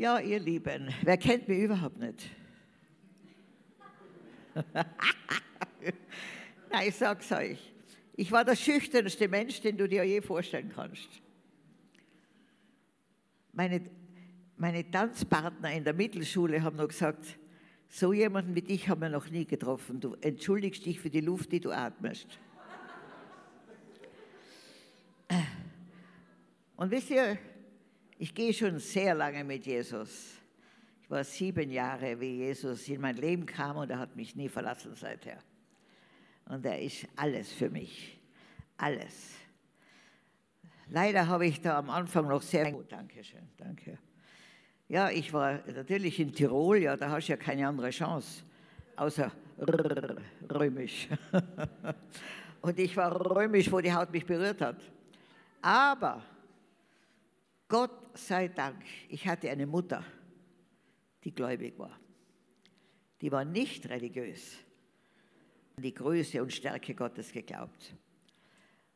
Ja, ihr Lieben, wer kennt mich überhaupt nicht? Nein, ich sag's euch. Ich war der schüchternste Mensch, den du dir je vorstellen kannst. Meine, meine Tanzpartner in der Mittelschule haben noch gesagt, so jemanden wie dich haben wir noch nie getroffen. Du entschuldigst dich für die Luft, die du atmest. Und wisst ihr, ich gehe schon sehr lange mit Jesus. Ich war sieben Jahre, wie Jesus in mein Leben kam und er hat mich nie verlassen seither. Und er ist alles für mich. Alles. Leider habe ich da am Anfang noch sehr. Oh, danke schön, danke. Ja, ich war natürlich in Tirol, ja, da hast du ja keine andere Chance, außer römisch. Und ich war römisch, wo die Haut mich berührt hat. Aber Gott sei Dank, ich hatte eine Mutter, die gläubig war. Die war nicht religiös, an die Größe und Stärke Gottes geglaubt.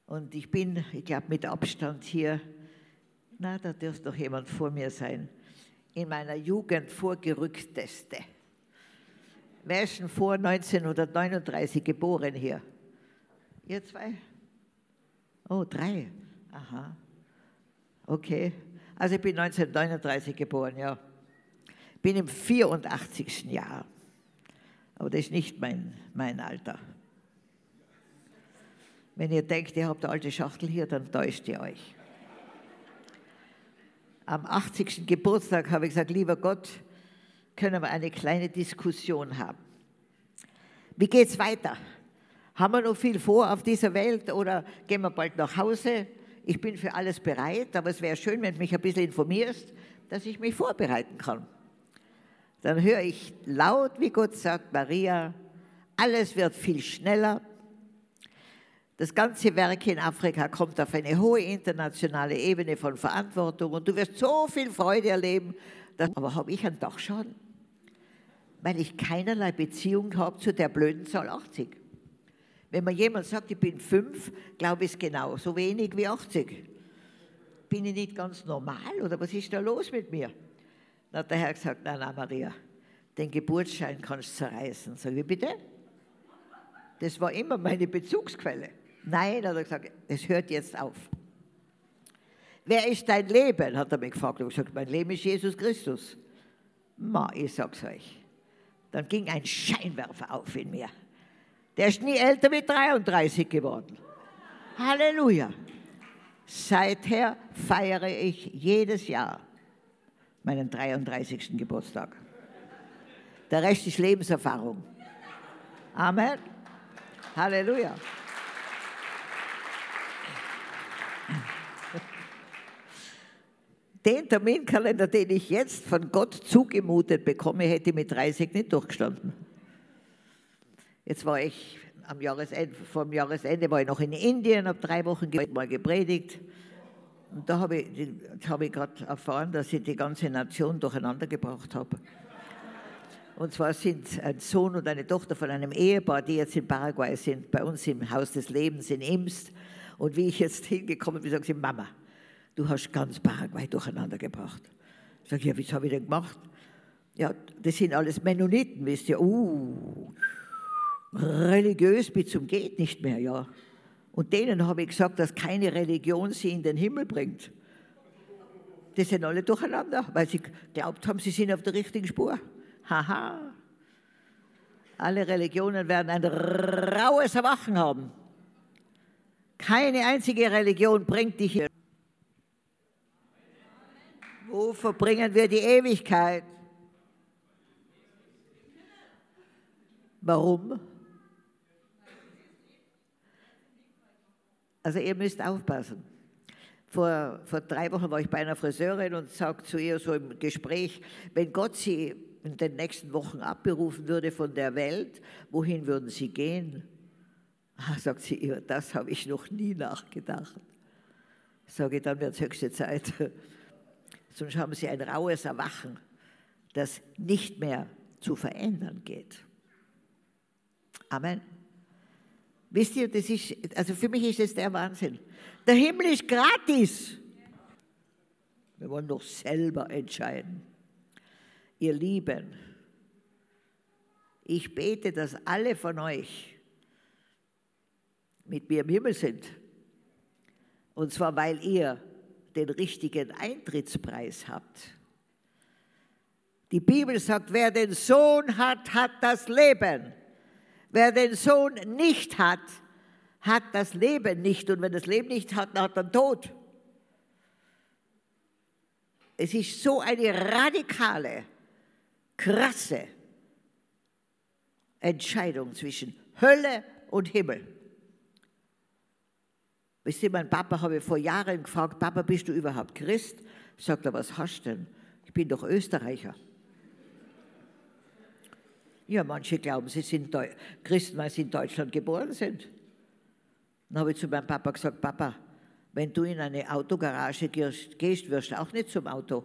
Und ich bin, ich glaube, mit Abstand hier, na, da dürfte doch jemand vor mir sein, in meiner Jugend vorgerückteste. Wer ist denn vor 1939 geboren hier? Ihr zwei? Oh, drei. Aha. Okay. Also ich bin 1939 geboren, ja. Bin im 84. Jahr. Aber das ist nicht mein, mein Alter. Wenn ihr denkt, ihr habt eine alte Schachtel hier, dann täuscht ihr euch. Am 80. Geburtstag habe ich gesagt, lieber Gott, können wir eine kleine Diskussion haben. Wie geht es weiter? Haben wir noch viel vor auf dieser Welt oder gehen wir bald nach Hause? Ich bin für alles bereit, aber es wäre schön, wenn du mich ein bisschen informierst, dass ich mich vorbereiten kann. Dann höre ich laut, wie Gott sagt, Maria, alles wird viel schneller. Das ganze Werk in Afrika kommt auf eine hohe internationale Ebene von Verantwortung und du wirst so viel Freude erleben. Aber habe ich einen Dachschaden? Weil ich keinerlei Beziehung habe zu der blöden Zahl 80. Wenn mir jemand sagt, ich bin fünf, glaube ich es genau, so wenig wie 80. Bin ich nicht ganz normal oder was ist da los mit mir? Dann hat der Herr gesagt, nein, nein, Maria, den Geburtsschein kannst du zerreißen. Sag ich, bitte? Das war immer meine Bezugsquelle. Nein, hat er gesagt, es hört jetzt auf. Wer ist dein Leben? hat er mich gefragt. Ich gesagt, mein Leben ist Jesus Christus. Ma, ich sag's euch. Dann ging ein Scheinwerfer auf in mir. Der ist nie älter wie 33 geworden. Halleluja. Seither feiere ich jedes Jahr meinen 33. Geburtstag. Der Rest ist Lebenserfahrung. Amen. Halleluja. Den Terminkalender, den ich jetzt von Gott zugemutet bekomme, hätte ich mit 30 nicht durchgestanden. Jetzt war ich am Jahresende, vor dem Jahresende war ich noch in Indien, habe drei Wochen mal gepredigt. Und da habe ich, hab ich gerade erfahren, dass ich die ganze Nation durcheinander gebracht habe. Und zwar sind ein Sohn und eine Tochter von einem Ehepaar, die jetzt in Paraguay sind, bei uns im Haus des Lebens in Imst. Und wie ich jetzt hingekommen bin, sagen sie, Mama, du hast ganz Paraguay durcheinander gebracht. Ich sage, ja, was habe ich denn gemacht? Ja, das sind alles Mennoniten, wisst ihr. Uh, religiös bis zum geht nicht mehr, ja. Und denen habe ich gesagt, dass keine Religion sie in den Himmel bringt. Die sind alle durcheinander, weil sie glaubt haben, sie sind auf der richtigen Spur. Haha. Alle Religionen werden ein raues Erwachen haben. Keine einzige Religion bringt dich hier. Wo verbringen wir die Ewigkeit? Warum? Also ihr müsst aufpassen. Vor, vor drei Wochen war ich bei einer Friseurin und sagte zu ihr so im Gespräch, wenn Gott sie in den nächsten Wochen abberufen würde von der Welt, wohin würden sie gehen? Ah, sagt sie, über das habe ich noch nie nachgedacht. Sage ich, dann wird es höchste Zeit. Sonst haben sie ein raues Erwachen, das nicht mehr zu verändern geht. Amen. Wisst ihr, das ist, also für mich ist das der Wahnsinn. Der Himmel ist gratis. Wir wollen doch selber entscheiden. ihr Lieben, ich bete, dass alle von euch mit mir im Himmel sind. Und zwar, weil ihr den richtigen Eintrittspreis habt. Die Bibel sagt, wer den Sohn hat, hat das Leben. Wer den Sohn nicht hat, hat das Leben nicht. Und wenn das Leben nicht hat, dann hat er Tod. Es ist so eine radikale, krasse Entscheidung zwischen Hölle und Himmel. Wisst ihr, mein Papa habe ich vor Jahren gefragt, Papa, bist du überhaupt Christ? Sagt er, was hast du denn? Ich bin doch Österreicher. Ja, manche glauben, sie sind Deu Christen, weil sie in Deutschland geboren sind. Dann habe ich zu meinem Papa gesagt, Papa, wenn du in eine Autogarage gehst, wirst du auch nicht zum Auto.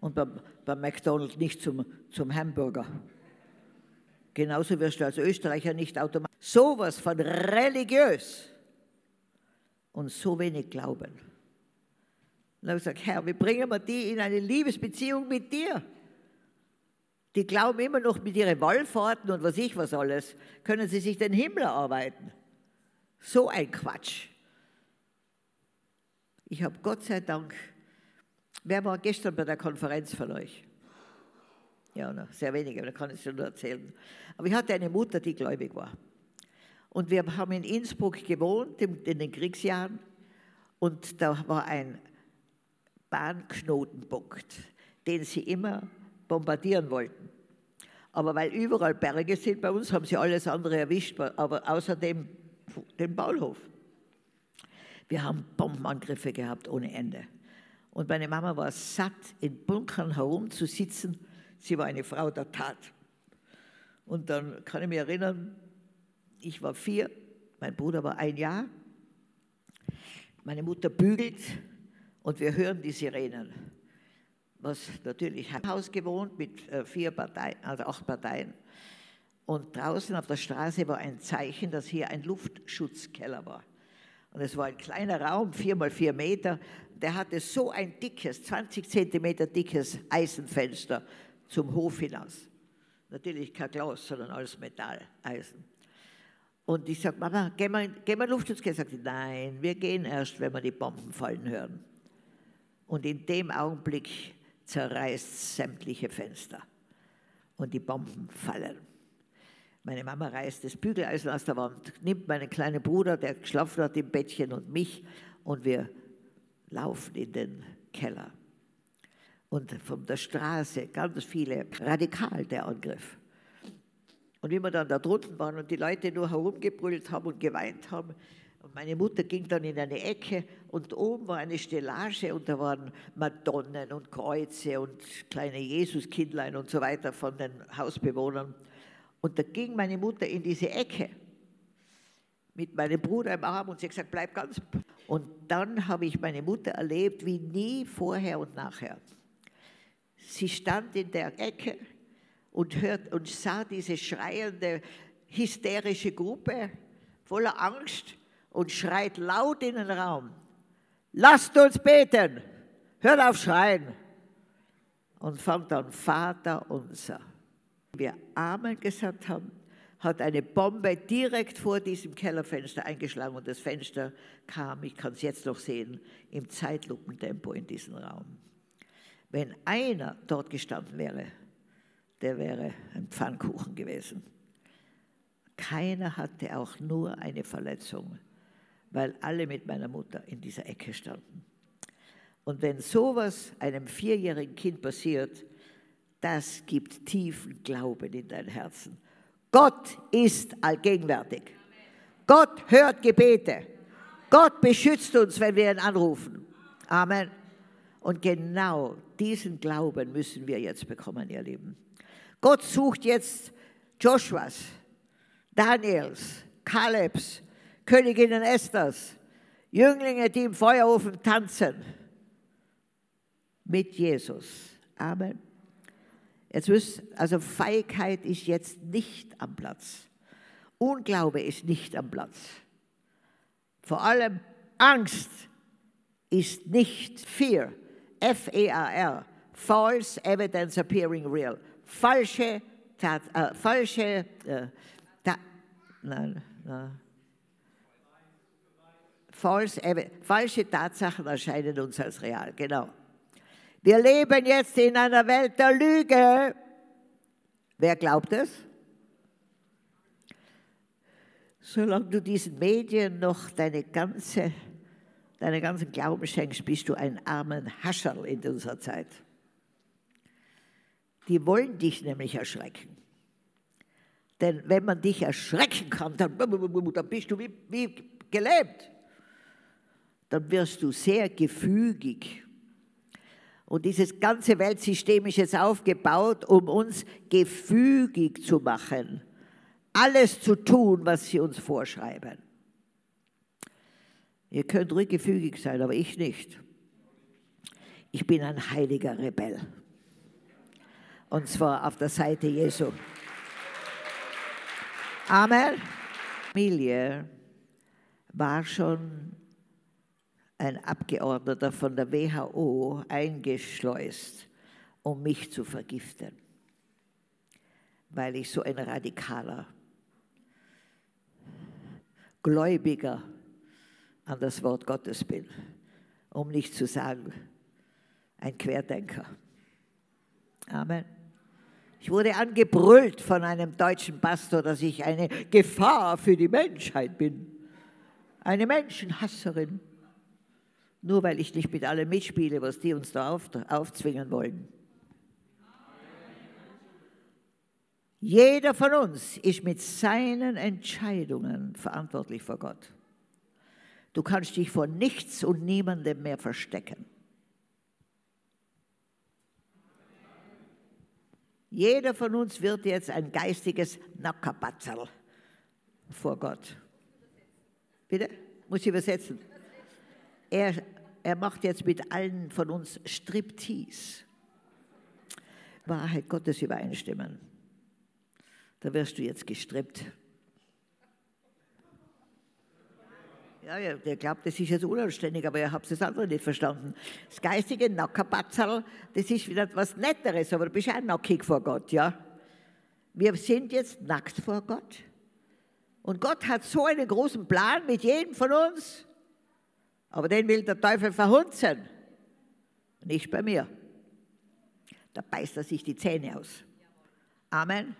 Und beim, beim McDonald's nicht zum, zum Hamburger. Genauso wirst du als Österreicher nicht automatisch. Sowas von religiös und so wenig Glauben. Dann habe ich gesagt, Herr, wie bringen wir die in eine Liebesbeziehung mit dir? Die glauben immer noch mit ihren Wallfahrten und was ich was alles, können sie sich den Himmel erarbeiten. So ein Quatsch. Ich habe Gott sei Dank, wer war gestern bei der Konferenz von euch? Ja, sehr wenige, da kann ich es nur erzählen. Aber ich hatte eine Mutter, die gläubig war. Und wir haben in Innsbruck gewohnt in den Kriegsjahren und da war ein Bahnknotenpunkt, den sie immer bombardieren wollten. Aber weil überall Berge sind bei uns, haben sie alles andere erwischt, aber außerdem den Bauhof. Wir haben Bombenangriffe gehabt ohne Ende. Und meine Mama war satt, in Bunkern herumzusitzen. Sie war eine Frau der Tat. Und dann kann ich mich erinnern, ich war vier, mein Bruder war ein Jahr. Meine Mutter bügelt und wir hören die Sirenen. Was natürlich im Haus gewohnt mit äh, vier Parteien, also acht Parteien. Und draußen auf der Straße war ein Zeichen, dass hier ein Luftschutzkeller war. Und es war ein kleiner Raum, vier mal vier Meter. Der hatte so ein dickes, 20 Zentimeter dickes Eisenfenster zum Hof hinaus. Natürlich kein Glas, sondern alles Metall, Eisen. Und ich sage, Mama, gehen wir, gehen wir Luftschutzkeller? Sagt sie, nein, wir gehen erst, wenn wir die Bomben fallen hören. Und in dem Augenblick zerreißt sämtliche Fenster und die Bomben fallen. Meine Mama reißt das Bügeleisen aus der Wand, nimmt meinen kleinen Bruder, der geschlafen hat im Bettchen, und mich und wir laufen in den Keller. Und von der Straße ganz viele, radikal der Angriff. Und wie wir dann da drunten waren und die Leute nur herumgebrüllt haben und geweint haben, und meine Mutter ging dann in eine Ecke und oben war eine Stellage und da waren Madonnen und Kreuze und kleine Jesuskindlein und so weiter von den Hausbewohnern. Und da ging meine Mutter in diese Ecke mit meinem Bruder im Arm und sie hat gesagt, bleib ganz. Und dann habe ich meine Mutter erlebt wie nie vorher und nachher. Sie stand in der Ecke und, hört, und sah diese schreiende, hysterische Gruppe voller Angst und schreit laut in den Raum, lasst uns beten, hört auf schreien und fängt an Vater unser. Wir Amen gesagt haben, hat eine Bombe direkt vor diesem Kellerfenster eingeschlagen und das Fenster kam, ich kann es jetzt noch sehen, im Zeitlupentempo in diesen Raum. Wenn einer dort gestanden wäre, der wäre ein Pfannkuchen gewesen. Keiner hatte auch nur eine Verletzung, weil alle mit meiner Mutter in dieser Ecke standen. Und wenn sowas einem vierjährigen Kind passiert, das gibt tiefen Glauben in dein Herzen. Gott ist allgegenwärtig. Gott hört Gebete. Gott beschützt uns, wenn wir ihn anrufen. Amen. Und genau diesen Glauben müssen wir jetzt bekommen, ihr Lieben. Gott sucht jetzt Joshuas, Daniels, Kalebs, Königinnen Esthers, Jünglinge, die im Feuerofen tanzen mit Jesus. Amen. Jetzt müsst, also Feigheit ist jetzt nicht am Platz. Unglaube ist nicht am Platz. Vor allem Angst ist nicht Fear, F-E-A-R, false evidence appearing real. Falsche, Tat, äh, falsche, äh, ta, nein, nein. False, falsche Tatsachen erscheinen uns als real, genau. Wir leben jetzt in einer Welt der Lüge. Wer glaubt es? Solange du diesen Medien noch deine ganze, deinen ganzen Glauben schenkst, bist du ein armer Hascherl in unserer Zeit. Die wollen dich nämlich erschrecken. Denn wenn man dich erschrecken kann, dann, dann bist du wie, wie gelähmt. Dann wirst du sehr gefügig. Und dieses ganze Weltsystem ist jetzt aufgebaut, um uns gefügig zu machen. Alles zu tun, was sie uns vorschreiben. Ihr könnt ruhig gefügig sein, aber ich nicht. Ich bin ein heiliger Rebell. Und zwar auf der Seite Jesu. Amen. Familie war schon ein Abgeordneter von der WHO eingeschleust, um mich zu vergiften, weil ich so ein radikaler, gläubiger an das Wort Gottes bin, um nicht zu sagen, ein Querdenker. Amen. Ich wurde angebrüllt von einem deutschen Pastor, dass ich eine Gefahr für die Menschheit bin. Eine Menschenhasserin. Nur weil ich nicht mit allem mitspiele, was die uns da auf, aufzwingen wollen. Jeder von uns ist mit seinen Entscheidungen verantwortlich vor Gott. Du kannst dich vor nichts und niemandem mehr verstecken. Jeder von uns wird jetzt ein geistiges Nackerbatzerl vor Gott. Bitte? Muss ich übersetzen? Er, er macht jetzt mit allen von uns Striptease. Wahrheit Gottes übereinstimmen. Da wirst du jetzt gestrippt. Ja, der glaubt, das ist jetzt unanständig, aber ihr habt das andere nicht verstanden. Das geistige Nackerbatzerl, das ist wieder etwas Netteres, aber du bist auch nackig vor Gott, ja. Wir sind jetzt nackt vor Gott. Und Gott hat so einen großen Plan mit jedem von uns, aber den will der Teufel verhunzen. Nicht bei mir. Da beißt er sich die Zähne aus. Amen.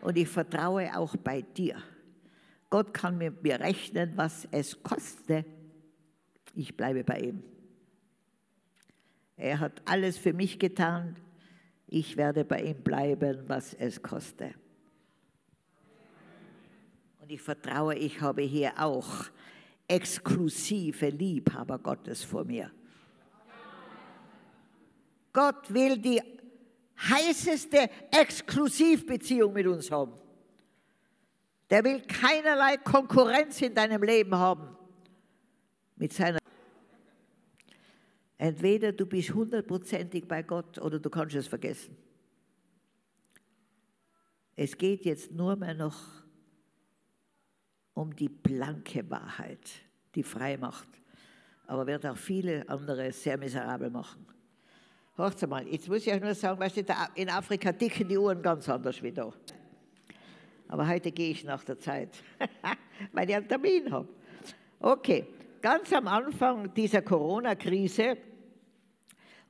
Und ich vertraue auch bei dir. Gott kann mit mir rechnen, was es koste. Ich bleibe bei ihm. Er hat alles für mich getan. Ich werde bei ihm bleiben, was es koste. Und ich vertraue, ich habe hier auch exklusive Liebhaber Gottes vor mir. Gott will die heißeste Exklusivbeziehung mit uns haben. Der will keinerlei Konkurrenz in deinem Leben haben. Mit seiner Entweder du bist hundertprozentig bei Gott oder du kannst es vergessen. Es geht jetzt nur mehr noch um die blanke Wahrheit, die frei macht, aber wird auch viele andere sehr miserabel machen. Hört mal, jetzt muss ich euch nur sagen, weißt du, in Afrika dicken die Uhren ganz anders wie da. Aber heute gehe ich nach der Zeit, weil ich einen Termin habe. Okay, ganz am Anfang dieser Corona-Krise,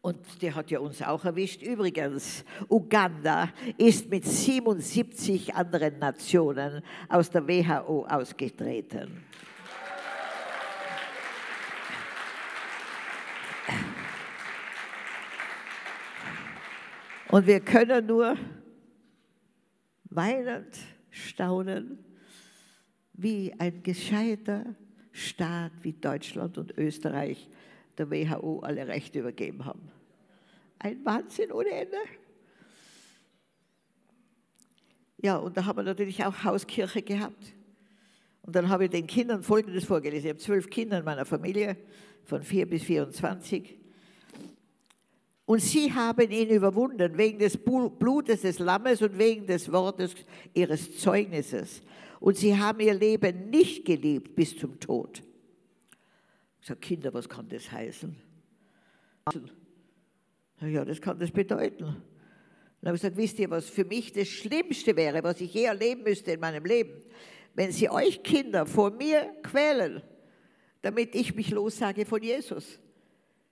und die hat ja uns auch erwischt, übrigens, Uganda ist mit 77 anderen Nationen aus der WHO ausgetreten. Und wir können nur weinend staunen, wie ein gescheiter Staat wie Deutschland und Österreich der WHO alle Rechte übergeben haben. Ein Wahnsinn ohne Ende. Ja, und da haben wir natürlich auch Hauskirche gehabt. Und dann habe ich den Kindern Folgendes vorgelesen. Ich habe zwölf Kinder in meiner Familie, von vier bis 24. Und sie haben ihn überwunden wegen des Blutes des Lammes und wegen des Wortes ihres Zeugnisses. Und sie haben ihr Leben nicht geliebt bis zum Tod. Ich sage, Kinder, was kann das heißen? Ja, das kann das bedeuten. Dann habe ich gesagt, wisst ihr, was für mich das Schlimmste wäre, was ich je erleben müsste in meinem Leben? Wenn sie euch Kinder vor mir quälen, damit ich mich lossage von Jesus.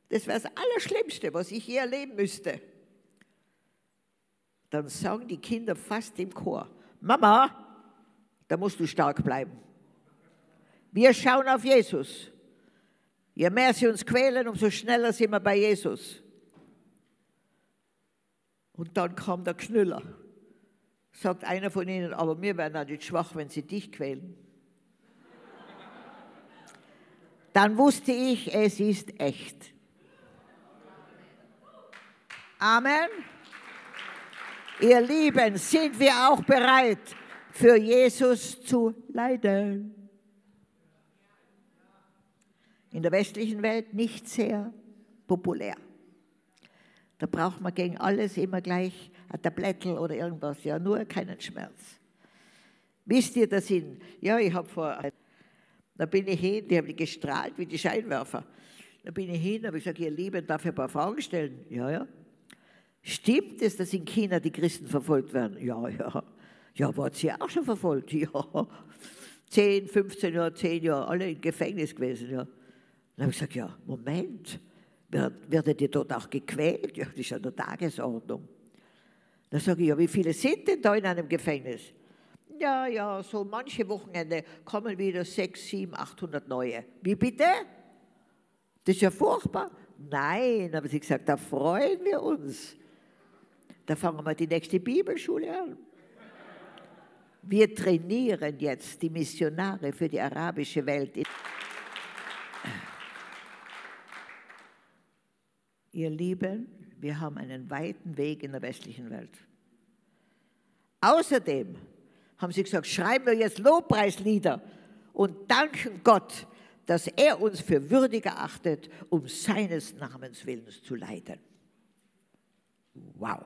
Das wäre das Allerschlimmste, was ich je erleben müsste. Dann sagen die Kinder fast im Chor, Mama, da musst du stark bleiben. Wir schauen auf Jesus. Je mehr sie uns quälen, umso schneller sind wir bei Jesus. Und dann kam der Knüller. Sagt einer von ihnen, aber wir werden auch nicht schwach, wenn sie dich quälen. Dann wusste ich, es ist echt. Amen. Ihr Lieben, sind wir auch bereit, für Jesus zu leiden? In der westlichen Welt nicht sehr populär. Da braucht man gegen alles immer gleich ein Tablettel oder irgendwas, ja, nur keinen Schmerz. Wisst ihr, das sind, ja, ich habe vor, da bin ich hin, die haben gestrahlt wie die Scheinwerfer. Da bin ich hin, habe ich gesagt, ihr Lieben, darf ich ein paar Fragen stellen? Ja, ja. Stimmt es, dass in China die Christen verfolgt werden? Ja, ja. Ja, wart sie auch schon verfolgt? Ja. 10, 15 Jahre, 10 Jahre, alle im Gefängnis gewesen, ja. Dann habe ich gesagt, ja, Moment, werdet ihr dort auch gequält? Ja, das ist an der Tagesordnung. Dann sage ich, ja, wie viele sind denn da in einem Gefängnis? Ja, ja, so manche Wochenende kommen wieder 6, 7, 800 neue. Wie bitte? Das ist ja furchtbar. Nein, haben sie gesagt, da freuen wir uns. Da fangen wir die nächste Bibelschule an. Wir trainieren jetzt die Missionare für die arabische Welt. Ihr Lieben, wir haben einen weiten Weg in der westlichen Welt. Außerdem haben sie gesagt, schreiben wir jetzt Lobpreislieder und danken Gott, dass er uns für würdig erachtet, um seines Namens Willens zu leiden. Wow.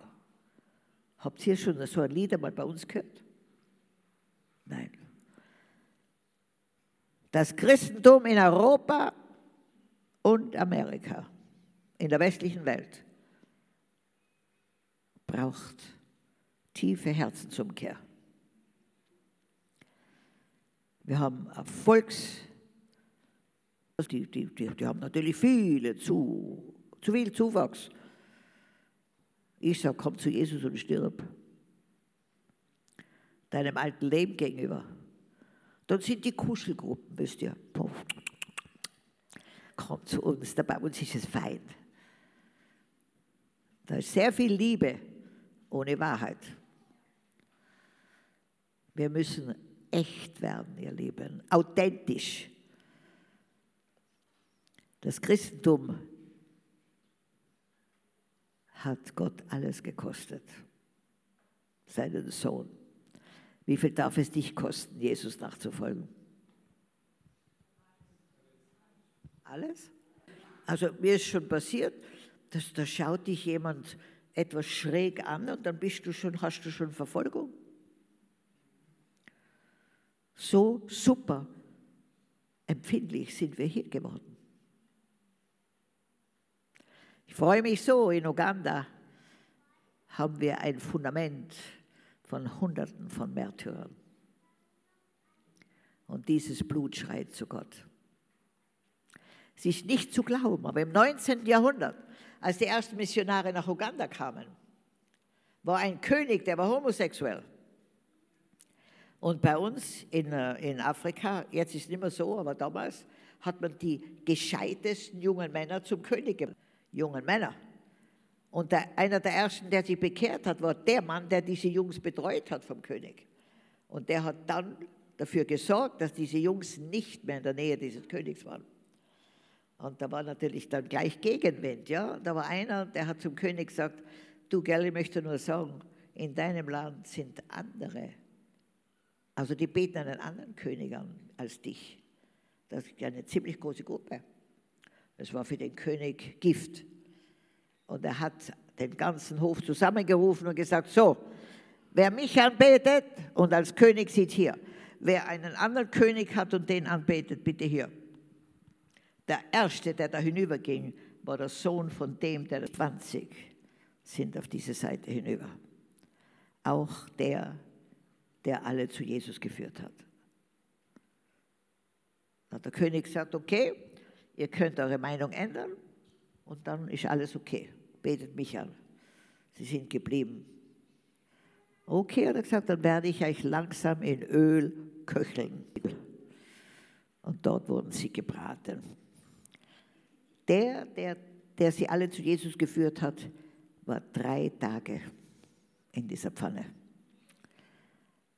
Habt ihr schon so ein Lied einmal bei uns gehört? Nein. Das Christentum in Europa und Amerika, in der westlichen Welt, braucht tiefe Herzensumkehr. Wir haben Erfolgs, die, die, die, die haben natürlich viele zu, zu viel Zuwachs. Ich sage, komm zu Jesus und stirb. Deinem alten Leben gegenüber. Dann sind die Kuschelgruppen, wisst ihr. Komm zu uns, da bei uns ist es fein. Da ist sehr viel Liebe ohne Wahrheit. Wir müssen echt werden, ihr Lieben, authentisch. Das Christentum hat Gott alles gekostet, seinen Sohn. Wie viel darf es dich kosten, Jesus nachzufolgen? Alles? Also mir ist schon passiert, dass da schaut dich jemand etwas schräg an und dann bist du schon, hast du schon Verfolgung. So super empfindlich sind wir hier geworden. Ich freue mich so, in Uganda haben wir ein Fundament von Hunderten von Märtyrern. Und dieses Blut schreit zu Gott. Es ist nicht zu glauben, aber im 19. Jahrhundert, als die ersten Missionare nach Uganda kamen, war ein König, der war homosexuell. Und bei uns in, äh, in Afrika, jetzt ist es nicht mehr so, aber damals hat man die gescheitesten jungen Männer zum König gemacht jungen Männer. Und der, einer der ersten, der sich bekehrt hat, war der Mann, der diese Jungs betreut hat vom König. Und der hat dann dafür gesorgt, dass diese Jungs nicht mehr in der Nähe dieses Königs waren. Und da war natürlich dann gleich Gegenwind. Ja? Da war einer, der hat zum König gesagt, du Gell, ich möchte nur sagen, in deinem Land sind andere. Also die beten einen anderen König an als dich. Das ist eine ziemlich große Gruppe. Es war für den König Gift. Und er hat den ganzen Hof zusammengerufen und gesagt, so, wer mich anbetet und als König sieht hier, wer einen anderen König hat und den anbetet, bitte hier. Der erste, der da hinüberging, war der Sohn von dem, der 20 sind auf diese Seite hinüber. Auch der, der alle zu Jesus geführt hat. Da hat der König gesagt, okay, ihr könnt eure Meinung ändern und dann ist alles okay. Betet mich an. Sie sind geblieben. Okay, hat er gesagt, dann werde ich euch langsam in Öl köcheln. Und dort wurden sie gebraten. Der, der, der sie alle zu Jesus geführt hat, war drei Tage in dieser Pfanne.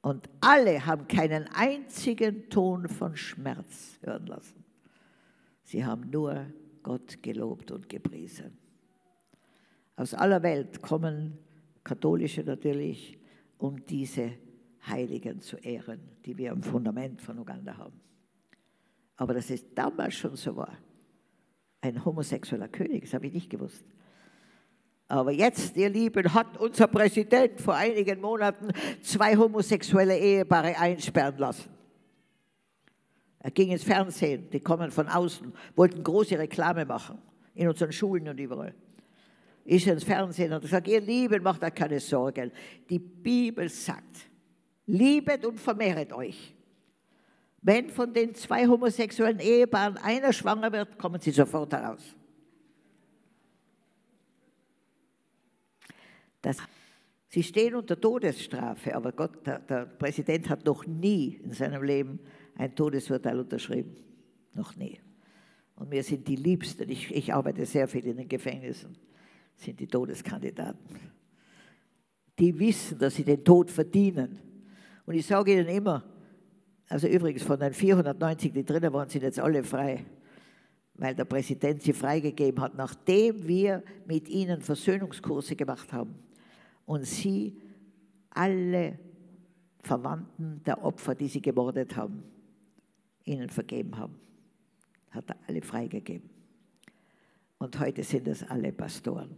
Und alle haben keinen einzigen Ton von Schmerz hören lassen. Sie haben nur Gott gelobt und gepriesen. Aus aller Welt kommen Katholische natürlich, um diese Heiligen zu ehren, die wir am Fundament von Uganda haben. Aber dass es damals schon so war, ein homosexueller König, das habe ich nicht gewusst. Aber jetzt, ihr Lieben, hat unser Präsident vor einigen Monaten zwei homosexuelle Ehepaare einsperren lassen. Er ging ins Fernsehen, die kommen von außen, wollten große Reklame machen, in unseren Schulen und überall. Ist ins Fernsehen und sagt, ihr Lieben, macht euch keine Sorgen. Die Bibel sagt, liebet und vermehret euch. Wenn von den zwei homosexuellen Ehepaaren einer schwanger wird, kommen sie sofort heraus. Das, sie stehen unter Todesstrafe, aber Gott, der, der Präsident hat noch nie in seinem Leben ein Todesurteil unterschrieben. Noch nie. Und mir sind die Liebsten, ich, ich arbeite sehr viel in den Gefängnissen, sind die Todeskandidaten. Die wissen, dass sie den Tod verdienen. Und ich sage ihnen immer, also übrigens von den 490, die drinnen waren, sind jetzt alle frei, weil der Präsident sie freigegeben hat, nachdem wir mit ihnen Versöhnungskurse gemacht haben und sie alle Verwandten der Opfer, die sie gemordet haben, ihnen vergeben haben. Hat er alle freigegeben. Und heute sind es alle Pastoren.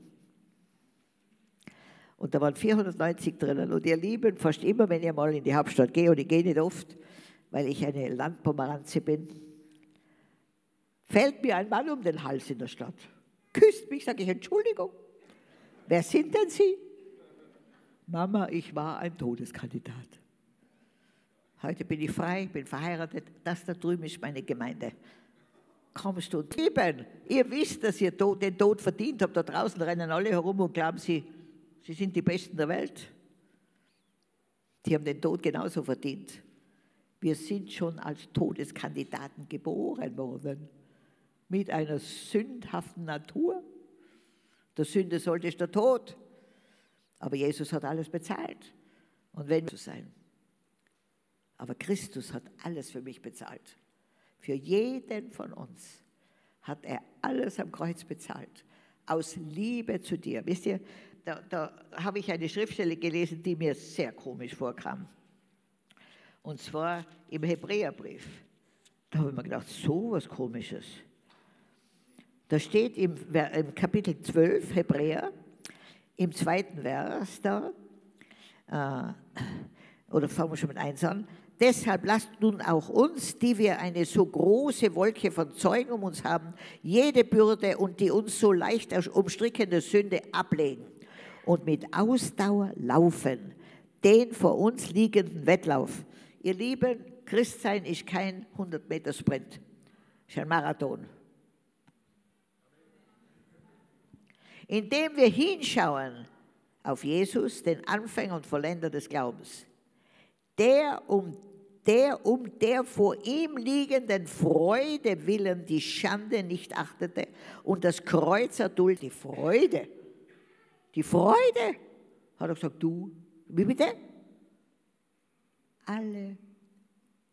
Und da waren 490 drinnen. Und ihr Lieben, fast immer, wenn ihr mal in die Hauptstadt gehe, und ich gehe nicht oft, weil ich eine Landpomeranze bin, fällt mir ein Mann um den Hals in der Stadt. Küsst mich, sage ich, Entschuldigung. Wer sind denn Sie? Mama, ich war ein Todeskandidat. Heute bin ich frei, bin verheiratet. Das da drüben ist meine Gemeinde. Kommst du und lieben. Ihr wisst, dass ihr den Tod verdient habt. Da draußen rennen alle herum und glauben, sie, sie sind die Besten der Welt. Die haben den Tod genauso verdient. Wir sind schon als Todeskandidaten geboren worden. Mit einer sündhaften Natur. Der Sünde sollte der Tod. Aber Jesus hat alles bezahlt. Und wenn zu sein. Aber Christus hat alles für mich bezahlt. Für jeden von uns hat er alles am Kreuz bezahlt. Aus Liebe zu dir. Wisst ihr, da, da habe ich eine Schriftstelle gelesen, die mir sehr komisch vorkam. Und zwar im Hebräerbrief. Da habe ich mir gedacht, so was Komisches. Da steht im, im Kapitel 12 Hebräer, im zweiten Vers da, äh, oder fangen wir schon mit eins an, Deshalb lasst nun auch uns, die wir eine so große Wolke von Zeugen um uns haben, jede Bürde und die uns so leicht umstrickende Sünde ablegen und mit Ausdauer laufen, den vor uns liegenden Wettlauf. Ihr Lieben, Christsein ist kein 100-Meter-Sprint, ist ein Marathon. Indem wir hinschauen auf Jesus, den Anfänger und Vollender des Glaubens, der um der um der vor ihm liegenden Freude willen die Schande nicht achtete und das Kreuz erduldet. Die Freude, die Freude, hat er gesagt, du, wie bitte? Alle,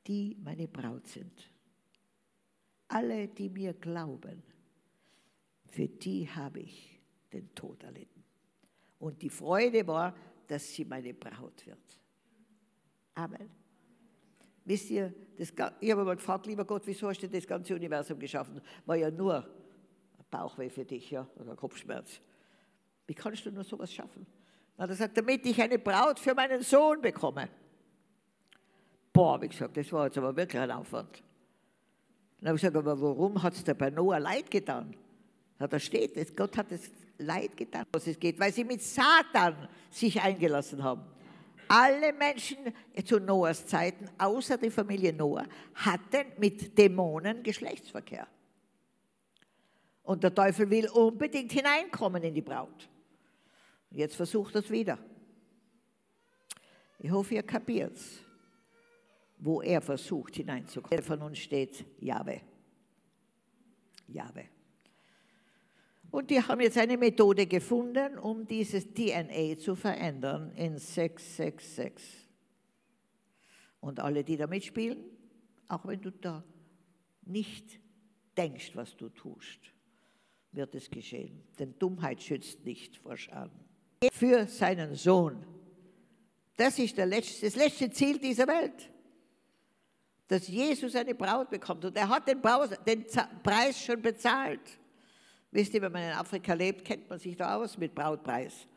die meine Braut sind, alle, die mir glauben, für die habe ich den Tod erlitten. Und die Freude war, dass sie meine Braut wird. Amen. Wisst ihr, das, ich habe mal gefragt, lieber Gott, wieso hast du das ganze Universum geschaffen? War ja nur Bauchweh für dich, ja, oder Kopfschmerz. Wie kannst du nur sowas schaffen? Na, er sagt, damit ich eine Braut für meinen Sohn bekomme. Boah, wie gesagt, das war jetzt aber wirklich ein Aufwand. Dann habe ich gesagt, aber warum hat es dir bei Noah leid getan? Ja, da steht es, Gott hat es Leid getan, was es geht, weil sie mit Satan sich eingelassen haben. Alle Menschen zu Noahs Zeiten, außer die Familie Noah, hatten mit Dämonen Geschlechtsverkehr. Und der Teufel will unbedingt hineinkommen in die Braut. Jetzt versucht er es wieder. Ich hoffe, ihr kapiert es, wo er versucht hineinzukommen. Von uns steht Jahwe. Jahwe. Und die haben jetzt eine Methode gefunden, um dieses DNA zu verändern in 666. Und alle, die da mitspielen, auch wenn du da nicht denkst, was du tust, wird es geschehen. Denn Dummheit schützt nicht vor Schaden. Für seinen Sohn. Das ist letzte, das letzte Ziel dieser Welt. Dass Jesus eine Braut bekommt. Und er hat den, Braus, den Preis schon bezahlt. Wisst ihr, wenn man in Afrika lebt, kennt man sich da aus mit Brautpreis.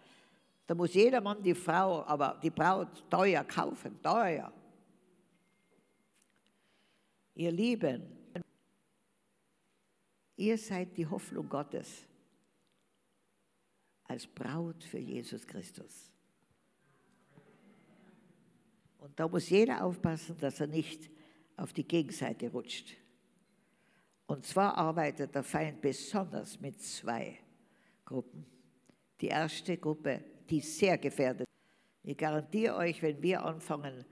Da muss jeder Mann die Frau, aber die Braut teuer kaufen, teuer. Ihr Lieben, ihr seid die Hoffnung Gottes als Braut für Jesus Christus. Und da muss jeder aufpassen, dass er nicht auf die Gegenseite rutscht. Und zwar arbeitet der Feind besonders mit zwei Gruppen. Die erste Gruppe, die sehr gefährdet. Ich garantiere euch, wenn wir anfangen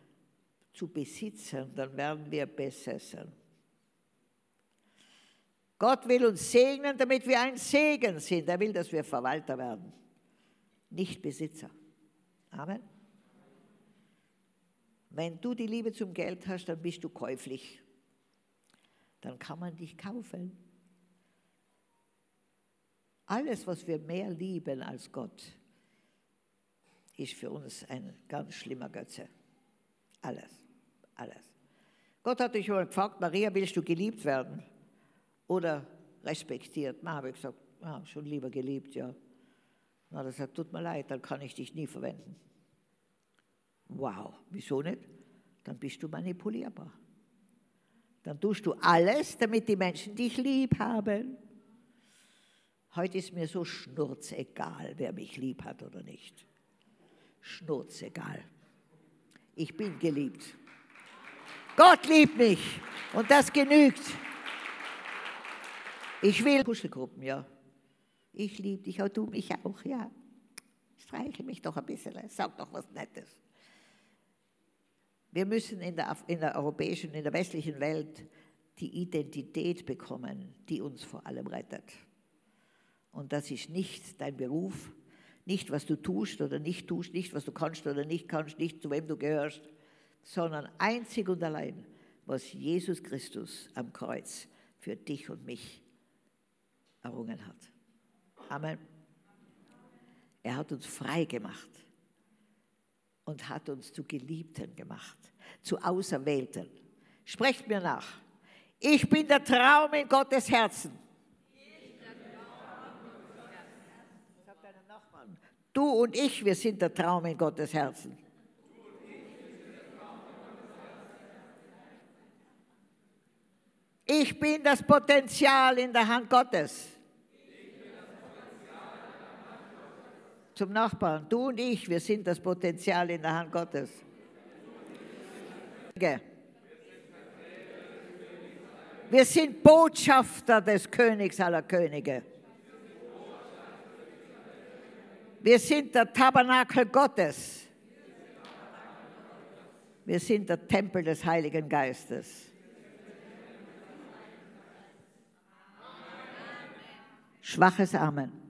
zu besitzen, dann werden wir besessen. Gott will uns segnen, damit wir ein Segen sind. Er will, dass wir Verwalter werden, nicht Besitzer. Amen. Wenn du die Liebe zum Geld hast, dann bist du käuflich dann kann man dich kaufen. Alles, was wir mehr lieben als Gott, ist für uns ein ganz schlimmer Götze. Alles, alles. Gott hat dich mal gefragt, Maria, willst du geliebt werden oder respektiert? Na, habe ich gesagt, ja, schon lieber geliebt, ja. Na, er sagt, tut mir leid, dann kann ich dich nie verwenden. Wow, wieso nicht? Dann bist du manipulierbar dann tust du alles, damit die Menschen dich lieb haben. Heute ist mir so schnurzegal, wer mich lieb hat oder nicht. Schnurzegal. Ich bin geliebt. Gott liebt mich und das genügt. Ich will Kuschelgruppen, ja. Ich liebe dich, auch du mich auch, ja. Streiche mich doch ein bisschen, sag doch was Nettes. Wir müssen in der, in der europäischen, in der westlichen Welt die Identität bekommen, die uns vor allem rettet. Und das ist nicht dein Beruf, nicht was du tust oder nicht tust, nicht was du kannst oder nicht kannst, nicht zu wem du gehörst, sondern einzig und allein, was Jesus Christus am Kreuz für dich und mich errungen hat. Amen. Er hat uns frei gemacht und hat uns zu Geliebten gemacht, zu Auserwählten. Sprecht mir nach. Ich bin der Traum in Gottes Herzen. Du und ich, wir sind der Traum in Gottes Herzen. Ich bin das Potenzial in der Hand Gottes. Zum Nachbarn. Du und ich, wir sind das Potenzial in der Hand Gottes. Wir sind Botschafter des Königs aller Könige. Wir sind der Tabernakel Gottes. Wir sind der Tempel des Heiligen Geistes. Schwaches Amen.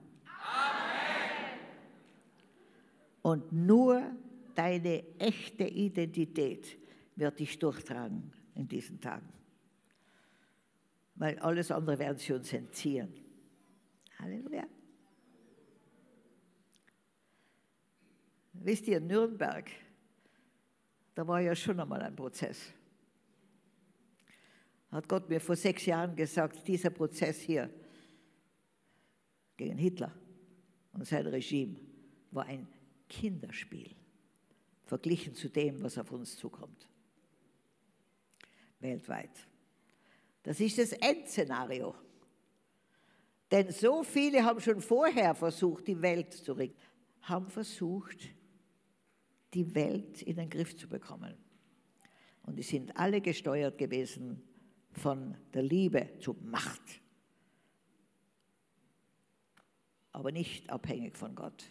Und nur deine echte Identität wird dich durchtragen in diesen Tagen. Weil alles andere werden sie uns entziehen. Halleluja. Wisst ihr, Nürnberg, da war ja schon einmal ein Prozess. Hat Gott mir vor sechs Jahren gesagt, dieser Prozess hier gegen Hitler und sein Regime war ein Kinderspiel verglichen zu dem, was auf uns zukommt. Weltweit. Das ist das Endszenario. Denn so viele haben schon vorher versucht, die Welt zu regieren, haben versucht, die Welt in den Griff zu bekommen. Und die sind alle gesteuert gewesen von der Liebe zur Macht, aber nicht abhängig von Gott.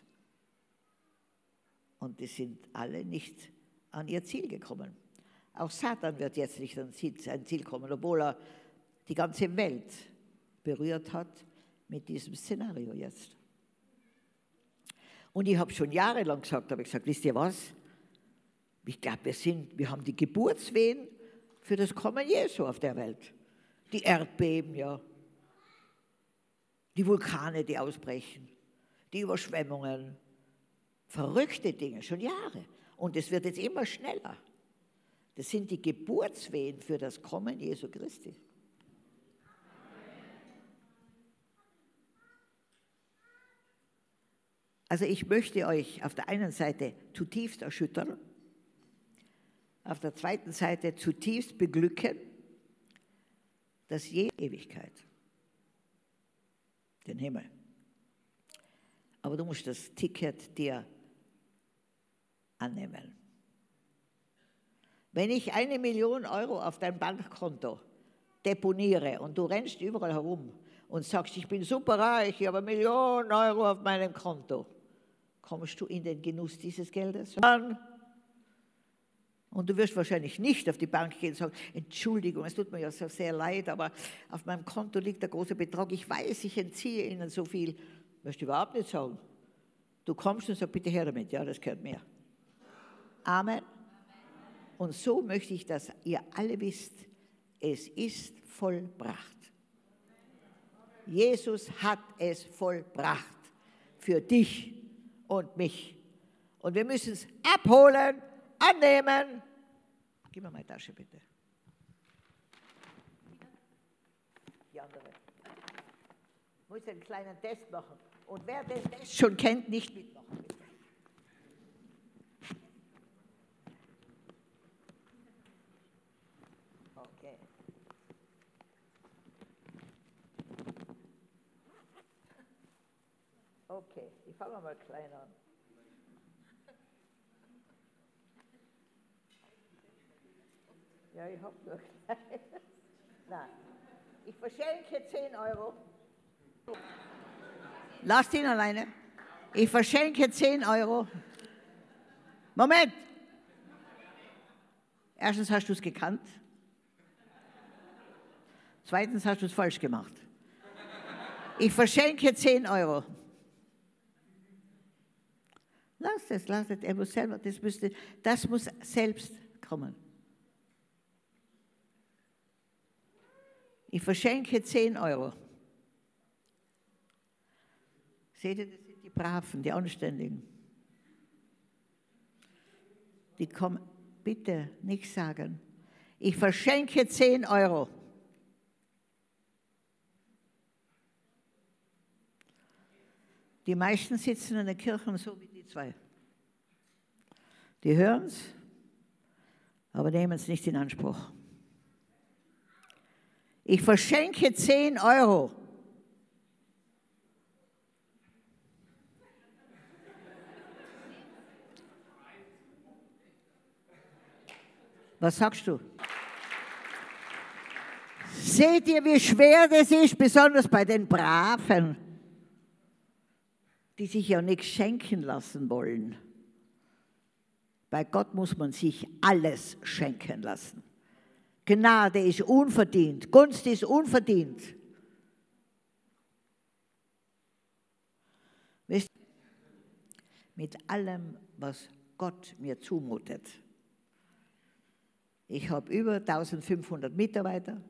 Und die sind alle nicht an ihr Ziel gekommen. Auch Satan wird jetzt nicht an sein Ziel kommen, obwohl er die ganze Welt berührt hat mit diesem Szenario jetzt. Und ich habe schon jahrelang gesagt, habe ich gesagt, wisst ihr was? Ich glaube, wir, sind, wir haben die Geburtswehen für das Kommen Jesu auf der Welt. Die Erdbeben, ja. Die Vulkane, die ausbrechen. Die Überschwemmungen. Verrückte Dinge, schon Jahre. Und es wird jetzt immer schneller. Das sind die Geburtswehen für das Kommen Jesu Christi. Also ich möchte euch auf der einen Seite zutiefst erschüttern, auf der zweiten Seite zutiefst beglücken, dass je Ewigkeit, den Himmel. Aber du musst das Ticket dir annehmen. Wenn ich eine Million Euro auf dein Bankkonto deponiere und du rennst überall herum und sagst, ich bin super reich, ich habe eine Million Euro auf meinem Konto, kommst du in den Genuss dieses Geldes? Und du wirst wahrscheinlich nicht auf die Bank gehen und sagen, Entschuldigung, es tut mir ja sehr leid, aber auf meinem Konto liegt der große Betrag. Ich weiß, ich entziehe Ihnen so viel. Du überhaupt nicht sagen. Du kommst und sagst, bitte her damit. Ja, das gehört mir. Amen. Und so möchte ich, dass ihr alle wisst, es ist vollbracht. Jesus hat es vollbracht für dich und mich. Und wir müssen es abholen, annehmen. Gib mir meine Tasche bitte. Die andere. Ich muss einen kleinen Test machen. Und wer den Test schon kennt, nicht mitmachen. Bitte. Okay. Okay, ich fange mal klein an. Ja, ich habe nur klein. Nein, ich verschenke 10 Euro. Lasst ihn alleine. Ich verschenke 10 Euro. Moment. Erstens hast du es gekannt. Zweitens hast du es falsch gemacht. Ich verschenke 10 Euro. Lass es, lass es. Er muss selber, das, müsste, das muss selbst kommen. Ich verschenke 10 Euro. Seht ihr, das sind die Braven, die Anständigen. Die kommen, bitte nicht sagen. Ich verschenke 10 Euro. Die meisten sitzen in der Kirche so wie die zwei. Die hören es, aber nehmen es nicht in Anspruch. Ich verschenke 10 Euro. Was sagst du? Seht ihr, wie schwer das ist, besonders bei den Braven, die sich ja nichts schenken lassen wollen. Bei Gott muss man sich alles schenken lassen. Gnade ist unverdient, Gunst ist unverdient. Wisst, mit allem, was Gott mir zumutet, ich habe über 1500 Mitarbeiter.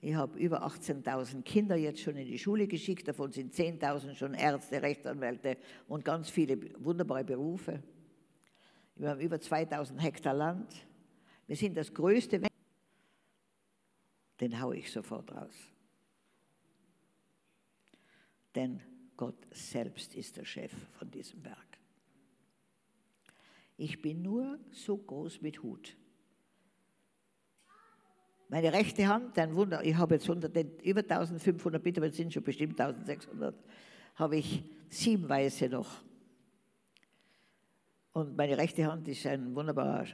Ich habe über 18.000 Kinder jetzt schon in die Schule geschickt, davon sind 10.000 schon Ärzte, Rechtsanwälte und ganz viele wunderbare Berufe. Wir haben über 2000 Hektar Land. Wir sind das größte, den haue ich sofort raus. Denn Gott selbst ist der Chef von diesem Berg. Ich bin nur so groß mit Hut. Meine rechte Hand, ein Wunder, ich habe jetzt 100, über 1500 Mitarbeiter, sind schon bestimmt 1600, habe ich sieben Weiße noch. Und meine rechte Hand ist ein wunderbarer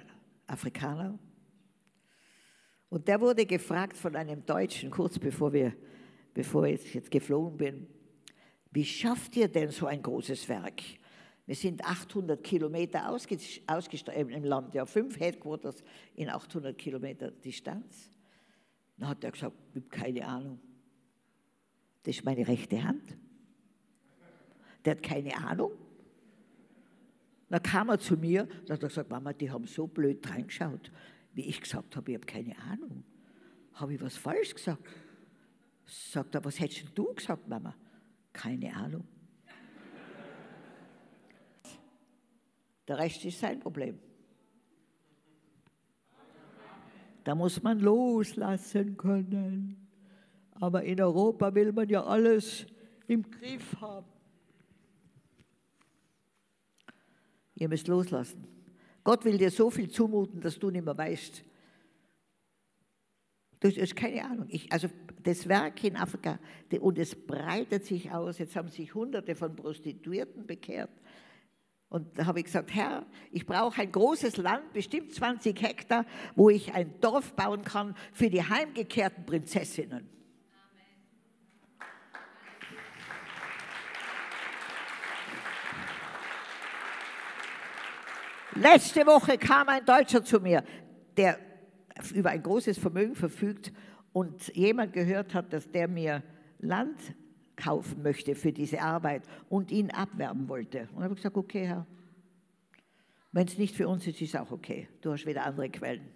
Afrikaner. Und der wurde gefragt von einem Deutschen, kurz bevor, wir, bevor ich jetzt geflogen bin, wie schafft ihr denn so ein großes Werk? Wir sind 800 Kilometer ausgestrahlt im Land, ja, fünf Headquarters in 800 Kilometer Distanz. Dann hat er gesagt, ich habe keine Ahnung. Das ist meine rechte Hand. Der hat keine Ahnung. Dann kam er zu mir und hat gesagt, Mama, die haben so blöd reingeschaut, wie ich gesagt habe, ich habe keine Ahnung. Habe ich was falsch gesagt? Sagt er, was hättest du gesagt, Mama? Keine Ahnung. Der Rest ist sein Problem. Da muss man loslassen können. Aber in Europa will man ja alles im Griff haben. Ihr müsst loslassen. Gott will dir so viel zumuten, dass du nicht mehr weißt. Du hast keine Ahnung. Ich, also das Werk in Afrika, und es breitet sich aus. Jetzt haben sich Hunderte von Prostituierten bekehrt. Und da habe ich gesagt, Herr, ich brauche ein großes Land, bestimmt 20 Hektar, wo ich ein Dorf bauen kann für die heimgekehrten Prinzessinnen. Letzte Woche kam ein Deutscher zu mir, der über ein großes Vermögen verfügt und jemand gehört hat, dass der mir Land kaufen möchte für diese Arbeit und ihn abwerben wollte. Und habe ich gesagt, okay, Herr, wenn es nicht für uns ist, ist auch okay. Du hast wieder andere Quellen.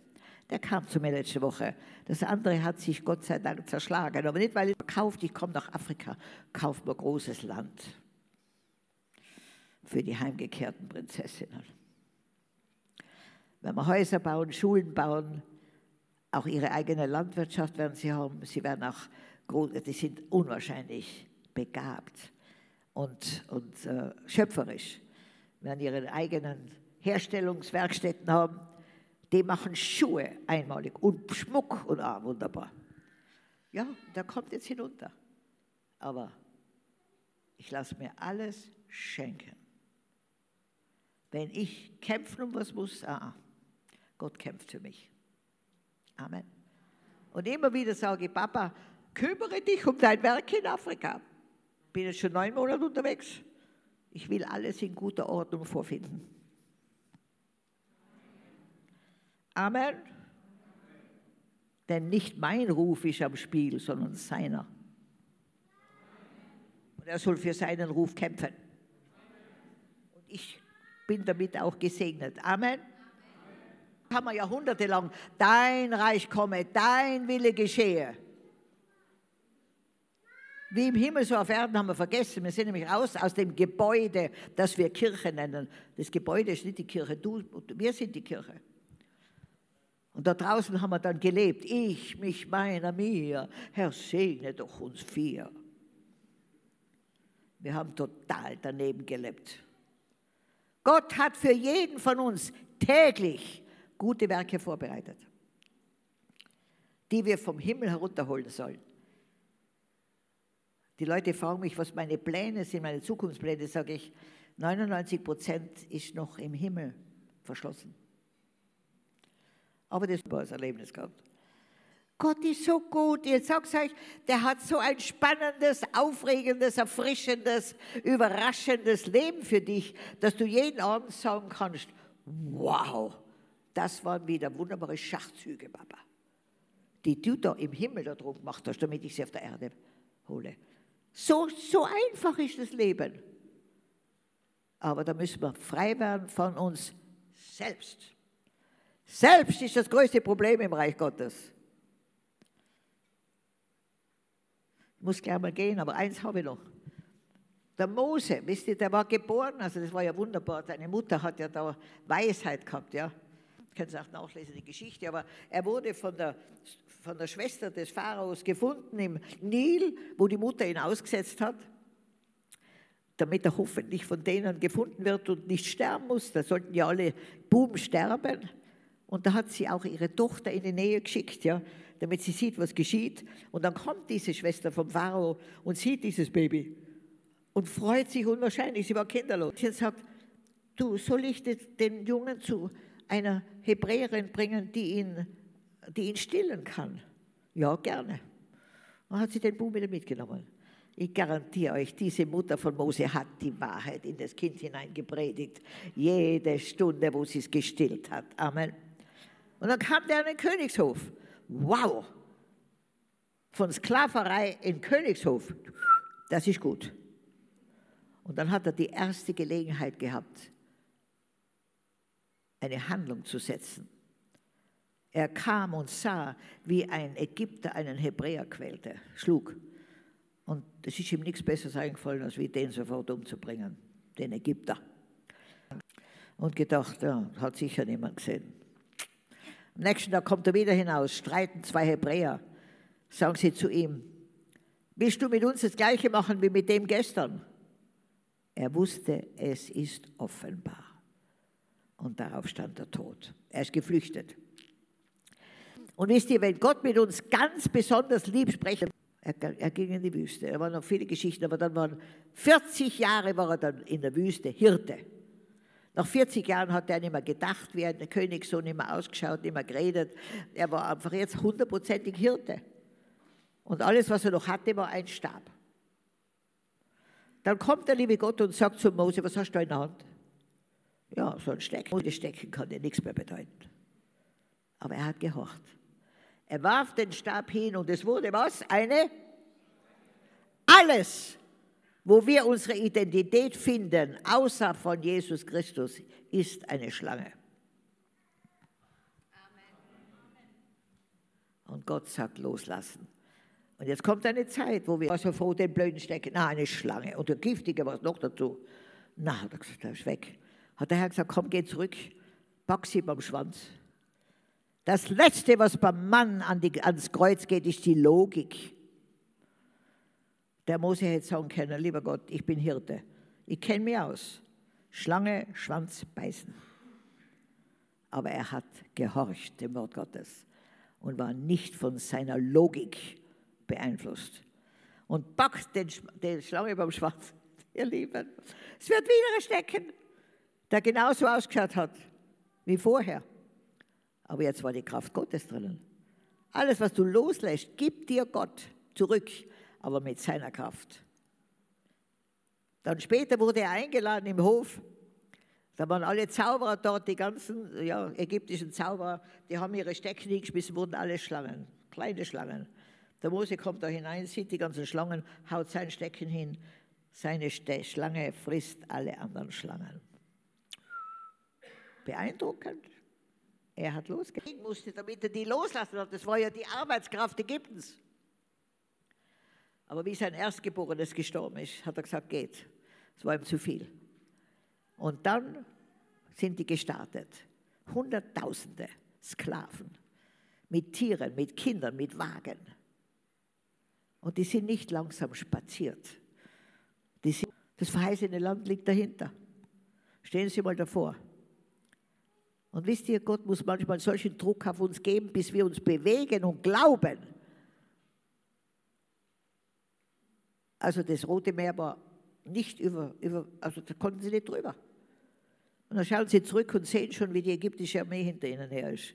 Der kam zu mir letzte Woche. Das andere hat sich Gott sei Dank zerschlagen. Aber nicht, weil er kauft, ich komme nach Afrika, kauft mir großes Land für die heimgekehrten Prinzessinnen. Wenn wir Häuser bauen, Schulen bauen, auch ihre eigene Landwirtschaft werden sie haben. Sie werden auch die sind unwahrscheinlich begabt und, und äh, schöpferisch. Werden ihre eigenen Herstellungswerkstätten haben. Die machen Schuhe einmalig und Schmuck und ah, wunderbar. Ja, da kommt jetzt hinunter. Aber ich lasse mir alles schenken. Wenn ich kämpfen um was muss, ah, Gott kämpft für mich. Amen. Und immer wieder sage ich, Papa, kümmere dich um dein Werk in Afrika. Bin jetzt schon neun Monate unterwegs. Ich will alles in guter Ordnung vorfinden. Amen. Denn nicht mein Ruf ist am Spiel, sondern seiner. Und er soll für seinen Ruf kämpfen. Und ich bin damit auch gesegnet. Amen haben wir jahrhundertelang, dein Reich komme, dein Wille geschehe. Wie im Himmel, so auf Erden haben wir vergessen. Wir sind nämlich raus aus dem Gebäude, das wir Kirche nennen. Das Gebäude ist nicht die Kirche, du, wir sind die Kirche. Und da draußen haben wir dann gelebt. Ich, mich, meiner, mir. Herr, segne doch uns vier. Wir haben total daneben gelebt. Gott hat für jeden von uns täglich gute Werke vorbereitet, die wir vom Himmel herunterholen sollen. Die Leute fragen mich, was meine Pläne sind, meine Zukunftspläne, sage ich, 99 Prozent ist noch im Himmel verschlossen. Aber das war das Erlebnis gehabt. Gott ist so gut. Jetzt sag's euch, der hat so ein spannendes, aufregendes, erfrischendes, überraschendes Leben für dich, dass du jeden Abend sagen kannst, wow, das waren wieder wunderbare Schachzüge, Papa, die du da im Himmel da drum gemacht hast, damit ich sie auf der Erde hole. So, so einfach ist das Leben. Aber da müssen wir frei werden von uns selbst. Selbst ist das größte Problem im Reich Gottes. Ich muss gleich mal gehen, aber eins habe ich noch. Der Mose, wisst ihr, der war geboren, also das war ja wunderbar. Seine Mutter hat ja da Weisheit gehabt, ja können Sie auch nachlesen, die Geschichte, aber er wurde von der, von der Schwester des Pharaos gefunden im Nil, wo die Mutter ihn ausgesetzt hat, damit er hoffentlich von denen gefunden wird und nicht sterben muss. Da sollten ja alle Buben sterben. Und da hat sie auch ihre Tochter in die Nähe geschickt, ja, damit sie sieht, was geschieht. Und dann kommt diese Schwester vom Pharao und sieht dieses Baby und freut sich unwahrscheinlich. Sie war kinderlos. Sie sagt, du, soll ich den Jungen zu einer Hebräerin bringen, die ihn, die ihn stillen kann? Ja, gerne. Dann hat sie den Buben wieder mitgenommen. Ich garantiere euch, diese Mutter von Mose hat die Wahrheit in das Kind hineingepredigt. Jede Stunde, wo sie es gestillt hat. Amen. Und dann kam der an den Königshof. Wow! Von Sklaverei in Königshof. Das ist gut. Und dann hat er die erste Gelegenheit gehabt, eine Handlung zu setzen. Er kam und sah, wie ein Ägypter einen Hebräer quälte, schlug. Und es ist ihm nichts Besseres eingefallen, als wie den sofort umzubringen, den Ägypter. Und gedacht, ja, hat sicher niemand gesehen. Am nächsten Tag kommt er wieder hinaus, streiten zwei Hebräer. Sagen sie zu ihm, willst du mit uns das Gleiche machen wie mit dem gestern? Er wusste, es ist offenbar. Und darauf stand der Tod. Er ist geflüchtet. Und wisst ihr, wenn Gott mit uns ganz besonders lieb spricht, er, er, ging in die Wüste. Da waren noch viele Geschichten, aber dann waren 40 Jahre war er dann in der Wüste, Hirte. Nach 40 Jahren hat er nicht mehr gedacht, wie ein Königssohn, nicht mehr ausgeschaut, nicht mehr geredet. Er war einfach jetzt hundertprozentig Hirte. Und alles, was er noch hatte, war ein Stab. Dann kommt der liebe Gott und sagt zu Mose, was hast du in der Hand? Ja, so ein Stecken. Das Stecken kann dir nichts mehr bedeuten. Aber er hat gehorcht. Er warf den Stab hin und es wurde was? Eine? Alles, wo wir unsere Identität finden, außer von Jesus Christus, ist eine Schlange. Und Gott sagt loslassen. Und jetzt kommt eine Zeit, wo wir also vor den blöden stecken, na, eine Schlange und der giftige was noch dazu. Na, hat er gesagt, der ist weg. Hat der Herr gesagt, komm, geh zurück, pack sie beim Schwanz. Das Letzte, was beim Mann an die, ans Kreuz geht, ist die Logik. Der Mose hätte sagen können, lieber Gott, ich bin Hirte. Ich kenne mich aus. Schlange, Schwanz, beißen. Aber er hat gehorcht dem Wort Gottes und war nicht von seiner Logik beeinflusst. Und packt den, den Schlange beim Schwanz, ihr Lieben. Es wird wieder Stecken, der genauso ausgeschaut hat wie vorher. Aber jetzt war die Kraft Gottes drinnen. Alles, was du loslässt, gibt dir Gott zurück, aber mit seiner Kraft. Dann später wurde er eingeladen im Hof. Da waren alle Zauberer dort, die ganzen ja, ägyptischen Zauberer, die haben ihre Stecken hingeschmissen, wurden alle Schlangen, kleine Schlangen. Der Mose kommt da hinein, sieht die ganzen Schlangen, haut sein Stecken hin. Seine Schlange frisst alle anderen Schlangen. Beeindruckend. Er hat losgehen musste, damit er die loslassen hat. Das war ja die Arbeitskraft Ägyptens. Aber wie sein Erstgeborenes gestorben ist, hat er gesagt, geht. Es war ihm zu viel. Und dann sind die gestartet. Hunderttausende Sklaven mit Tieren, mit Kindern, mit Wagen. Und die sind nicht langsam spaziert. Sind, das verheißene Land liegt dahinter. Stehen Sie mal davor. Und wisst ihr, Gott muss manchmal solchen Druck auf uns geben, bis wir uns bewegen und glauben. Also das Rote Meer war nicht über, über also da konnten sie nicht drüber. Und dann schauen sie zurück und sehen schon, wie die ägyptische Armee hinter ihnen her ist.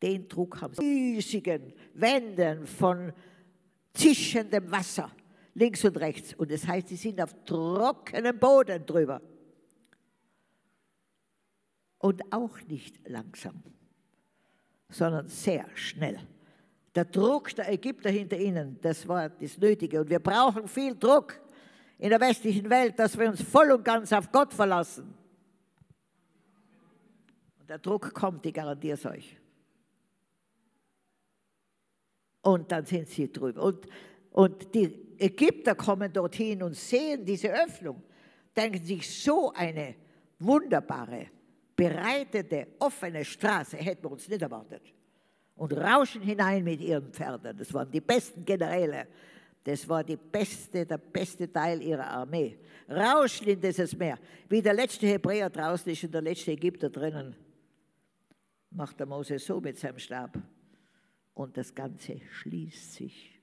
Den Druck haben sie. Riesigen Wänden von zischendem Wasser, links und rechts. Und das heißt, sie sind auf trockenem Boden drüber und auch nicht langsam, sondern sehr schnell. Der Druck der Ägypter hinter ihnen, das war das Nötige. Und wir brauchen viel Druck in der westlichen Welt, dass wir uns voll und ganz auf Gott verlassen. Und der Druck kommt, ich garantiere es euch. Und dann sind sie drüber. Und, und die Ägypter kommen dorthin und sehen diese Öffnung, denken sich, so eine wunderbare bereitete, offene Straße hätten wir uns nicht erwartet. Und rauschen hinein mit ihren Pferden. Das waren die besten Generäle. Das war die beste, der beste Teil ihrer Armee. Rauschen in dieses Meer. Wie der letzte Hebräer draußen ist und der letzte Ägypter drinnen. Macht der Mose so mit seinem Stab. und das Ganze schließt sich.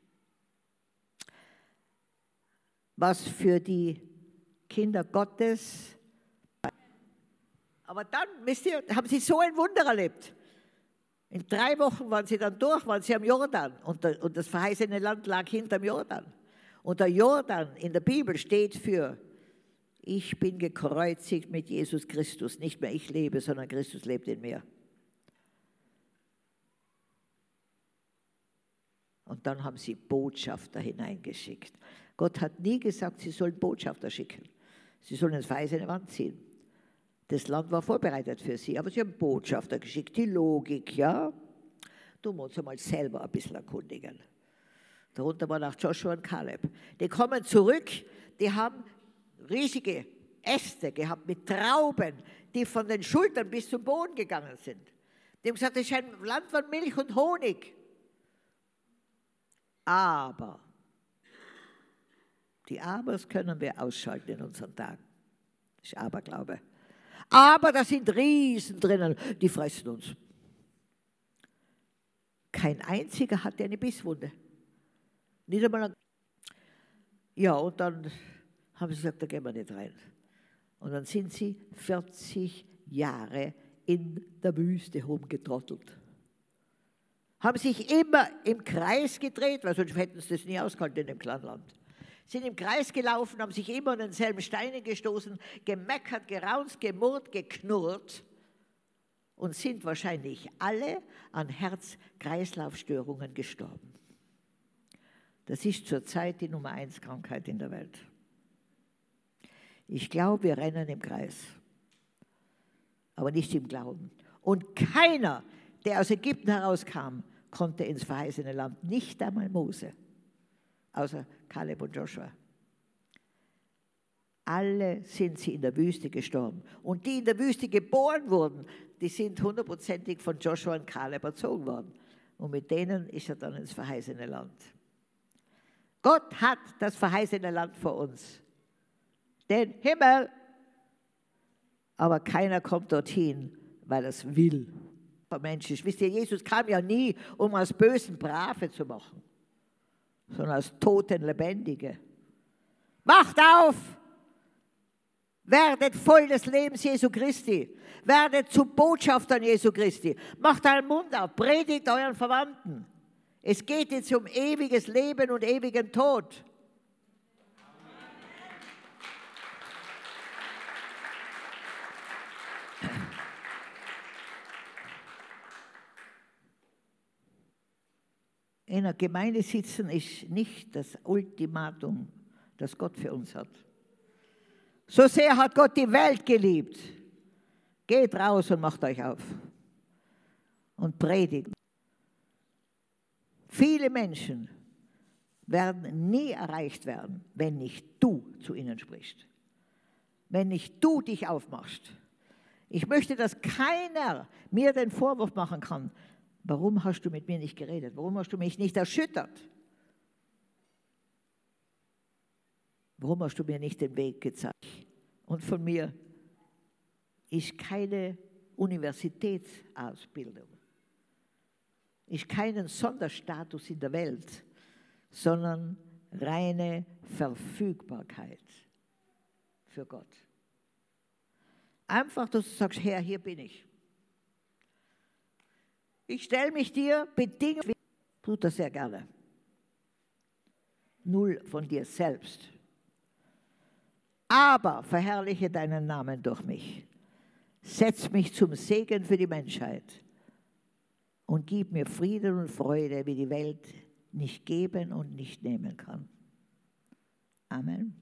Was für die Kinder Gottes. Aber dann, wisst ihr, haben sie so ein Wunder erlebt. In drei Wochen waren sie dann durch, waren sie am Jordan und, das verheißene Land lag hinterm Jordan. Und der Jordan in der Bibel steht für, ich bin gekreuzigt mit Jesus Christus. Nicht mehr ich lebe, sondern Christus lebt in mir. Und dann haben sie Botschafter hineingeschickt. Gott hat nie gesagt, sie sollen Botschafter schicken. Sie sollen ins verheißene Wand ziehen. Das Land war vorbereitet für sie, aber sie haben Botschafter geschickt. Die Logik, ja. Du musst einmal selber ein bisschen erkundigen. Darunter waren auch Joshua und Caleb. Die kommen zurück, die haben riesige Äste gehabt mit Trauben, die von den Schultern bis zum Boden gegangen sind. Die haben gesagt, das ist ein Land von Milch und Honig. Aber, die Abers können wir ausschalten in unseren Tagen. Das ist Aberglaube. Aber da sind Riesen drinnen, die fressen uns. Kein einziger hatte eine Bisswunde. Nicht einmal ein ja, und dann haben sie gesagt, da gehen wir nicht rein. Und dann sind sie 40 Jahre in der Wüste rumgetrottelt. Haben sich immer im Kreis gedreht, weil sonst hätten sie das nie ausgehalten in dem kleinen Land. Sind im Kreis gelaufen, haben sich immer an denselben Steinen gestoßen, gemeckert, geraunzt, gemurrt, geknurrt und sind wahrscheinlich alle an Herz-Kreislauf-Störungen gestorben. Das ist zurzeit die Nummer eins Krankheit in der Welt. Ich glaube, wir rennen im Kreis, aber nicht im Glauben. Und keiner, der aus Ägypten herauskam, konnte ins verheißene Land, nicht einmal Mose, außer Kaleb und Joshua. Alle sind sie in der Wüste gestorben. Und die in der Wüste geboren wurden, die sind hundertprozentig von Joshua und Kaleb erzogen worden. Und mit denen ist er dann ins verheißene Land. Gott hat das verheißene Land vor uns. Den Himmel. Aber keiner kommt dorthin, weil er es will. Mensch ist. Wisst ihr, Jesus kam ja nie, um aus Bösen Brave zu machen, sondern aus Toten Lebendige. Macht auf! Werdet voll des Lebens Jesu Christi. Werdet zu Botschaftern Jesu Christi. Macht euren Mund auf. Predigt euren Verwandten. Es geht jetzt um ewiges Leben und ewigen Tod. In der Gemeinde sitzen ist nicht das Ultimatum, das Gott für uns hat. So sehr hat Gott die Welt geliebt. Geht raus und macht euch auf und predigt. Viele Menschen werden nie erreicht werden, wenn nicht du zu ihnen sprichst. Wenn nicht du dich aufmachst. Ich möchte, dass keiner mir den Vorwurf machen kann, warum hast du mit mir nicht geredet? Warum hast du mich nicht erschüttert? Warum hast du mir nicht den Weg gezeigt? Und von mir ist keine Universitätsausbildung ist keinen Sonderstatus in der Welt, sondern reine Verfügbarkeit für Gott. Einfach, dass du sagst, Herr, hier bin ich. Ich stelle mich dir bedingt, tut das sehr gerne. Null von dir selbst. Aber verherrliche deinen Namen durch mich. Setz mich zum Segen für die Menschheit und gib mir Frieden und Freude, wie die Welt nicht geben und nicht nehmen kann. Amen.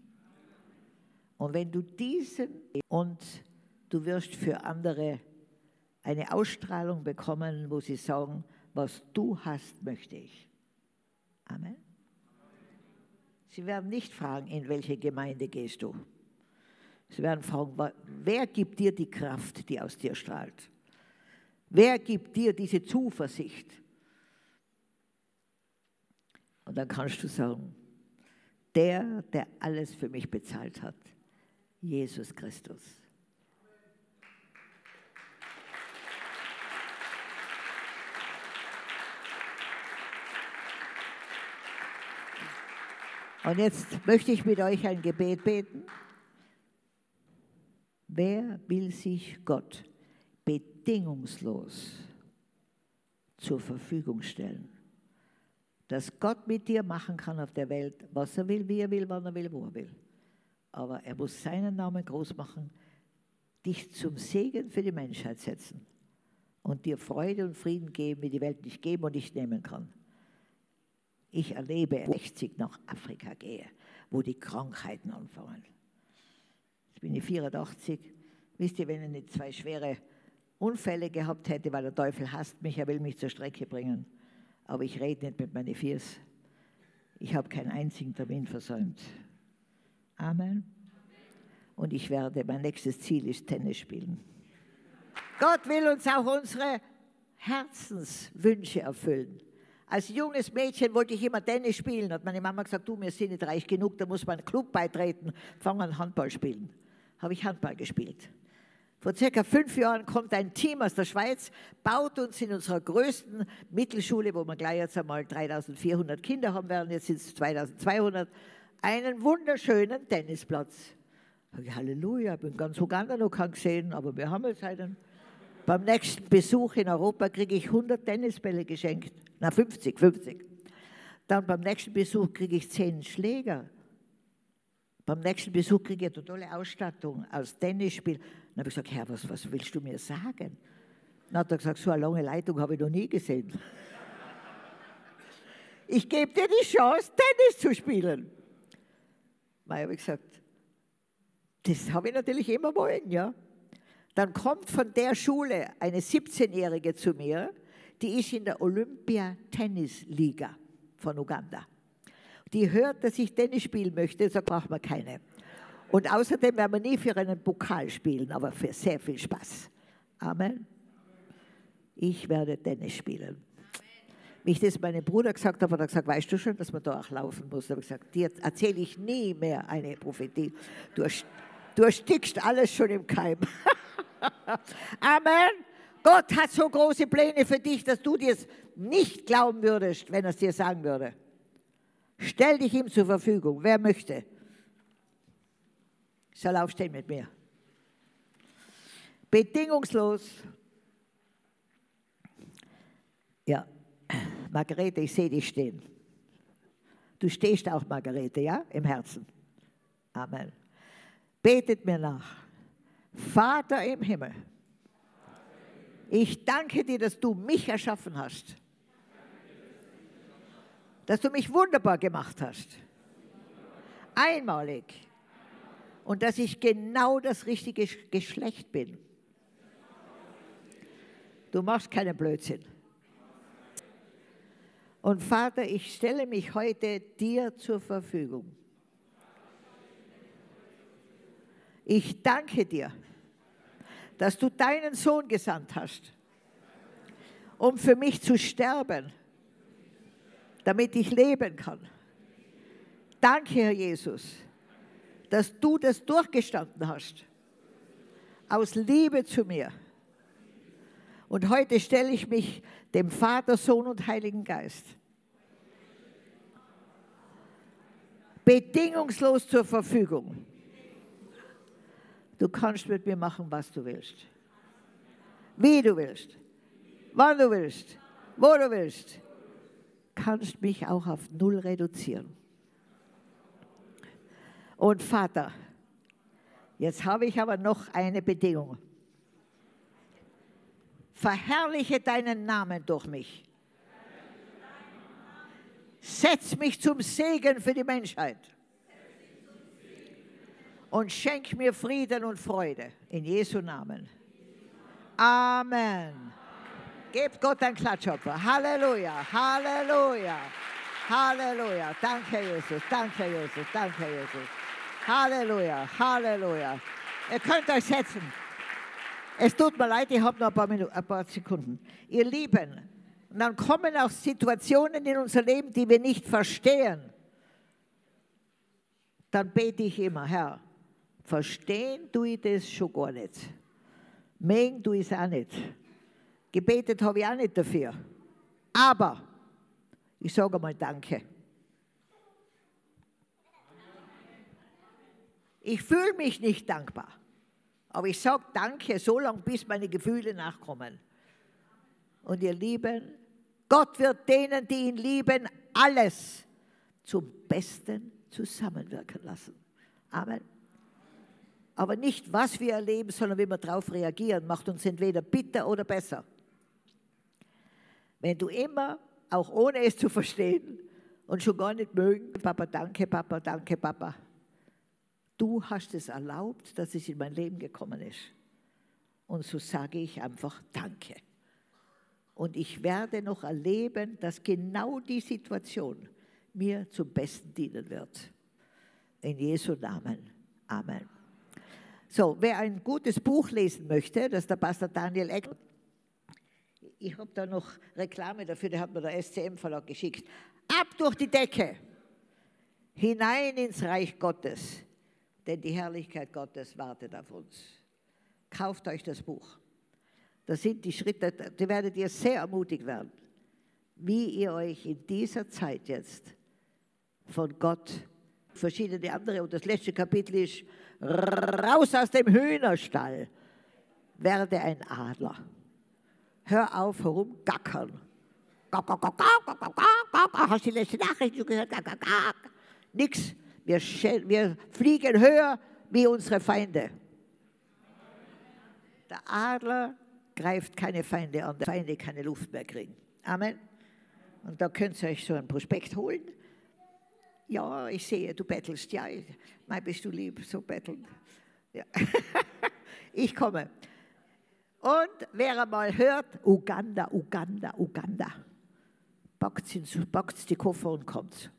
Und wenn du diesen und du wirst für andere eine Ausstrahlung bekommen, wo sie sagen, was du hast, möchte ich. Amen. Sie werden nicht fragen, in welche Gemeinde gehst du. Sie werden fragen, wer gibt dir die Kraft, die aus dir strahlt? Wer gibt dir diese Zuversicht? Und dann kannst du sagen, der, der alles für mich bezahlt hat, Jesus Christus. Und jetzt möchte ich mit euch ein Gebet beten. Wer will sich Gott bedingungslos zur Verfügung stellen? Dass Gott mit dir machen kann auf der Welt, was er will, wie er will, wann er will, wo er will. Aber er muss seinen Namen groß machen, dich zum Segen für die Menschheit setzen und dir Freude und Frieden geben, wie die Welt nicht geben und nicht nehmen kann. Ich erlebe, 60 nach Afrika gehe, wo die Krankheiten anfangen. Jetzt bin ich 84. Wisst ihr, wenn ich nicht zwei schwere Unfälle gehabt hätte, weil der Teufel hasst mich, er will mich zur Strecke bringen. Aber ich rede nicht mit meinen Viers. Ich habe keinen einzigen Termin versäumt. Amen. Und ich werde, mein nächstes Ziel ist Tennis spielen. Gott will uns auch unsere Herzenswünsche erfüllen. Als junges Mädchen wollte ich immer Tennis spielen. Hat meine Mama gesagt, du, wir sind nicht reich genug, da muss man einen Club beitreten, fangen an Handball spielen. Habe ich Handball gespielt. Vor circa fünf Jahren kommt ein Team aus der Schweiz, baut uns in unserer größten Mittelschule, wo wir gleich jetzt einmal 3400 Kinder haben werden, jetzt sind es 2200, einen wunderschönen Tennisplatz. Halleluja, ich bin ganz Uganda noch keinen gesehen, aber wir haben jetzt einen. Beim nächsten Besuch in Europa kriege ich 100 Tennisbälle geschenkt. Na, 50, 50. Dann beim nächsten Besuch kriege ich 10 Schläger. Beim nächsten Besuch kriege ich eine tolle Ausstattung als Tennisspiel. Dann habe ich gesagt, Herr, was, was willst du mir sagen? Dann hat er gesagt, so eine lange Leitung habe ich noch nie gesehen. Ich gebe dir die Chance, Tennis zu spielen. Dann habe ich gesagt, das habe ich natürlich immer wollen, ja. Dann kommt von der Schule eine 17-Jährige zu mir, die ist in der Olympia-Tennis-Liga von Uganda. Die hört, dass ich Tennis spielen möchte, sagt, braucht man keine. Und außerdem werden wir nie für einen Pokal spielen, aber für sehr viel Spaß. Amen. Ich werde Tennis spielen. Wie ich das meinem Bruder gesagt habe, hat er gesagt, weißt du schon, dass man da auch laufen muss? Da habe ich gesagt, dir erzähle ich nie mehr eine Prophetie. Du, du erstickst alles schon im Keim. Amen. Gott hat so große Pläne für dich, dass du dir es nicht glauben würdest, wenn er es dir sagen würde. Stell dich ihm zur Verfügung. Wer möchte? Soll aufstehen mit mir. Bedingungslos. Ja, Margarete, ich sehe dich stehen. Du stehst auch, Margarete, ja, im Herzen. Amen. Betet mir nach. Vater im Himmel, ich danke dir, dass du mich erschaffen hast. Dass du mich wunderbar gemacht hast. Einmalig. Und dass ich genau das richtige Geschlecht bin. Du machst keinen Blödsinn. Und Vater, ich stelle mich heute dir zur Verfügung. Ich danke dir, dass du deinen Sohn gesandt hast, um für mich zu sterben, damit ich leben kann. Danke, Herr Jesus, dass du das durchgestanden hast, aus Liebe zu mir. Und heute stelle ich mich dem Vater, Sohn und Heiligen Geist bedingungslos zur Verfügung. Du kannst mit mir machen, was du willst. Wie du willst. Wann du willst. Wo du willst. Kannst mich auch auf Null reduzieren. Und Vater, jetzt habe ich aber noch eine Bedingung verherrliche deinen Namen durch mich. Setz mich zum Segen für die Menschheit. Und schenk mir Frieden und Freude. In Jesu Namen. Amen. Gebt Gott ein Klatschopfer. Halleluja, Halleluja, Halleluja. Danke, Jesus, danke, Jesus, danke, Jesus. Halleluja, Halleluja. Ihr könnt euch setzen. Es tut mir leid, ich habe noch ein paar, Minuten, ein paar Sekunden. Ihr Lieben, dann kommen auch Situationen in unser Leben, die wir nicht verstehen. Dann bete ich immer, Herr, verstehen tue ich das schon gar nicht. Mögen tue ich es auch nicht. Gebetet habe ich auch nicht dafür. Aber ich sage mal Danke. Ich fühle mich nicht dankbar. Aber ich sage Danke so lange, bis meine Gefühle nachkommen. Und ihr Lieben, Gott wird denen, die ihn lieben, alles zum Besten zusammenwirken lassen. Amen. Aber nicht, was wir erleben, sondern wie wir darauf reagieren, macht uns entweder bitter oder besser. Wenn du immer, auch ohne es zu verstehen und schon gar nicht mögen, Papa, danke, Papa, danke, Papa, du hast es erlaubt, dass es in mein Leben gekommen ist. Und so sage ich einfach Danke. Und ich werde noch erleben, dass genau die Situation mir zum Besten dienen wird. In Jesu Namen. Amen. So, wer ein gutes Buch lesen möchte, das ist der Pastor Daniel Eck. Ich habe da noch Reklame dafür, der hat mir der SCM-Verlag geschickt. Ab durch die Decke, hinein ins Reich Gottes, denn die Herrlichkeit Gottes wartet auf uns. Kauft euch das Buch. Das sind die Schritte, die werdet ihr sehr ermutigt werden, wie ihr euch in dieser Zeit jetzt von Gott verschiedene andere und das letzte Kapitel ist raus aus dem Hühnerstall, werde ein Adler. Hör auf herumgackern. Hast du die letzte Nachricht gehört? Nix. Wir, wir fliegen höher wie unsere Feinde. Der Adler greift keine Feinde an, der Feinde keine Luft mehr kriegen. Amen. Und da könnt ihr euch so ein Prospekt holen. Ja, ich sehe, du bettelst. Ja, mein bist du lieb, so betteln. Ja. ich komme. Und wer einmal hört, Uganda, Uganda, Uganda, packt die Koffer und kommt.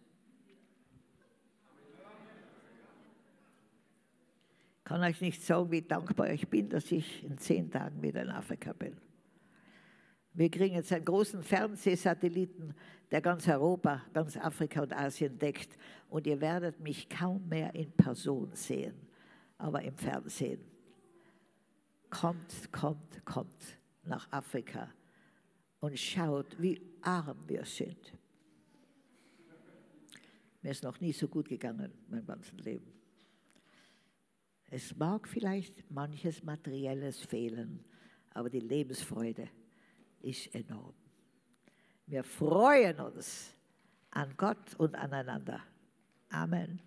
kann euch nicht sagen, wie dankbar ich bin, dass ich in zehn Tagen wieder in Afrika bin. Wir kriegen jetzt einen großen Fernsehsatelliten, der ganz Europa, ganz Afrika und Asien deckt. Und ihr werdet mich kaum mehr in Person sehen, aber im Fernsehen. Kommt, kommt, kommt nach Afrika und schaut, wie arm wir sind. Mir ist noch nie so gut gegangen, mein ganzes Leben. Es mag vielleicht manches Materielles fehlen, aber die Lebensfreude ist enorm. Wir freuen uns an Gott und aneinander. Amen.